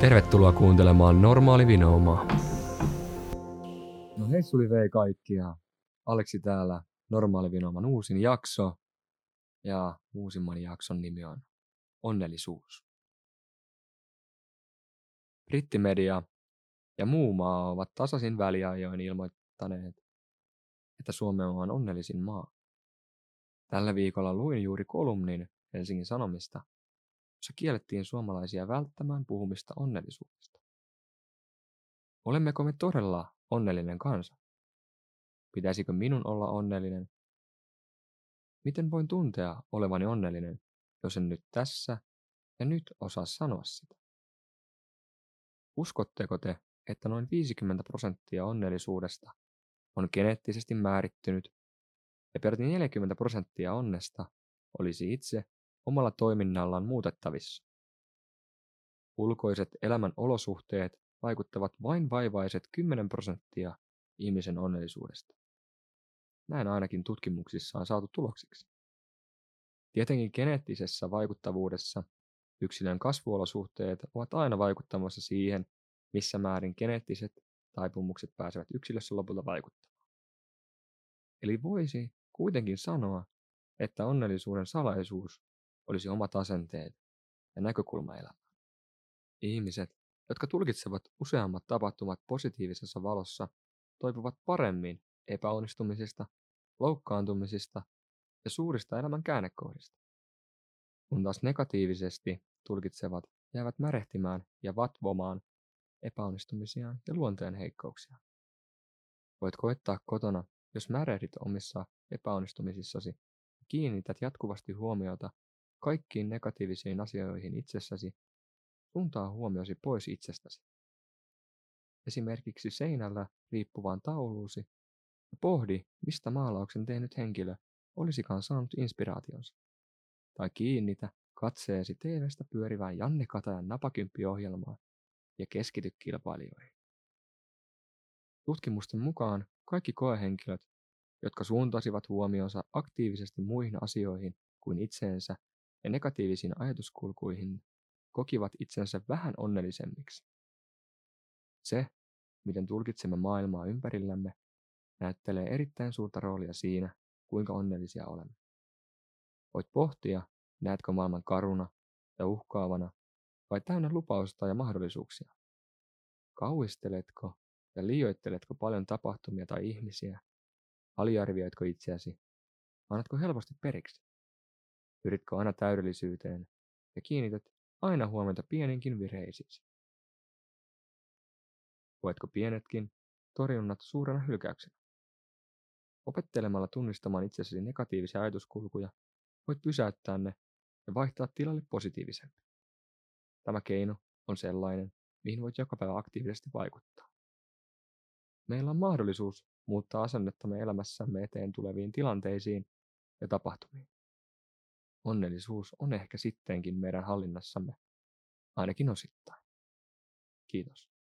Tervetuloa kuuntelemaan Normaali Vinoumaa. No Hessuli vei kaikkia. Aleksi täällä Normaali Vinouman uusin jakso. Ja uusimman jakson nimi on Onnellisuus. Brittimedia ja muu maa ovat tasaisin väliajoin ilmoittaneet, että Suomi on onnellisin maa. Tällä viikolla luin juuri kolumnin Helsingin Sanomista, jossa kiellettiin suomalaisia välttämään puhumista onnellisuudesta. Olemmeko me todella onnellinen kansa? Pitäisikö minun olla onnellinen? Miten voin tuntea olevani onnellinen, jos en nyt tässä ja nyt osaa sanoa sitä? Uskotteko te, että noin 50 prosenttia onnellisuudesta on geneettisesti määrittynyt ja peräti 40 prosenttia onnesta olisi itse omalla toiminnallaan muutettavissa. Ulkoiset elämän olosuhteet vaikuttavat vain vaivaiset 10 prosenttia ihmisen onnellisuudesta. Näin ainakin tutkimuksissa on saatu tuloksiksi. Tietenkin geneettisessä vaikuttavuudessa yksilön kasvuolosuhteet ovat aina vaikuttamassa siihen, missä määrin geneettiset taipumukset pääsevät yksilössä lopulta vaikuttamaan. Eli voisi kuitenkin sanoa, että onnellisuuden salaisuus olisi omat asenteet ja näkökulma elämään. Ihmiset, jotka tulkitsevat useammat tapahtumat positiivisessa valossa, toipuvat paremmin epäonnistumisista, loukkaantumisista ja suurista elämän käännekohdista. Kun taas negatiivisesti tulkitsevat jäävät märehtimään ja vatvomaan epäonnistumisiaan ja luonteen heikkouksia. Voit koettaa kotona, jos märehdit omissa epäonnistumisissasi ja kiinnität jatkuvasti huomiota kaikkiin negatiivisiin asioihin itsessäsi, suuntaa huomiosi pois itsestäsi. Esimerkiksi seinällä riippuvaan tauluusi ja pohdi, mistä maalauksen tehnyt henkilö olisikaan saanut inspiraationsa. Tai kiinnitä katseesi TVstä pyörivään Janne Katajan napakymppiohjelmaan ja keskity kilpailijoihin. Tutkimusten mukaan kaikki koehenkilöt, jotka suuntasivat huomionsa aktiivisesti muihin asioihin kuin itseensä ja negatiivisiin ajatuskulkuihin, kokivat itsensä vähän onnellisemmiksi. Se, miten tulkitsemme maailmaa ympärillämme, näyttelee erittäin suurta roolia siinä, kuinka onnellisia olemme. Voit pohtia, näetkö maailman karuna ja uhkaavana vai täynnä lupausta ja mahdollisuuksia? Kauisteletko ja liioitteletko paljon tapahtumia tai ihmisiä? Aliarvioitko itseäsi? Annatko helposti periksi? Pyritkö aina täydellisyyteen ja kiinnität aina huomiota pieninkin virheisiin? Koetko pienetkin torjunnat suurena hylkäyksenä? Opettelemalla tunnistamaan itsessäsi negatiivisia ajatuskulkuja voit pysäyttää ne ja vaihtaa tilalle positiivisempi. Tämä keino on sellainen, mihin voit joka päivä aktiivisesti vaikuttaa. Meillä on mahdollisuus muuttaa asennettamme elämässämme eteen tuleviin tilanteisiin ja tapahtumiin. Onnellisuus on ehkä sittenkin meidän hallinnassamme, ainakin osittain. Kiitos.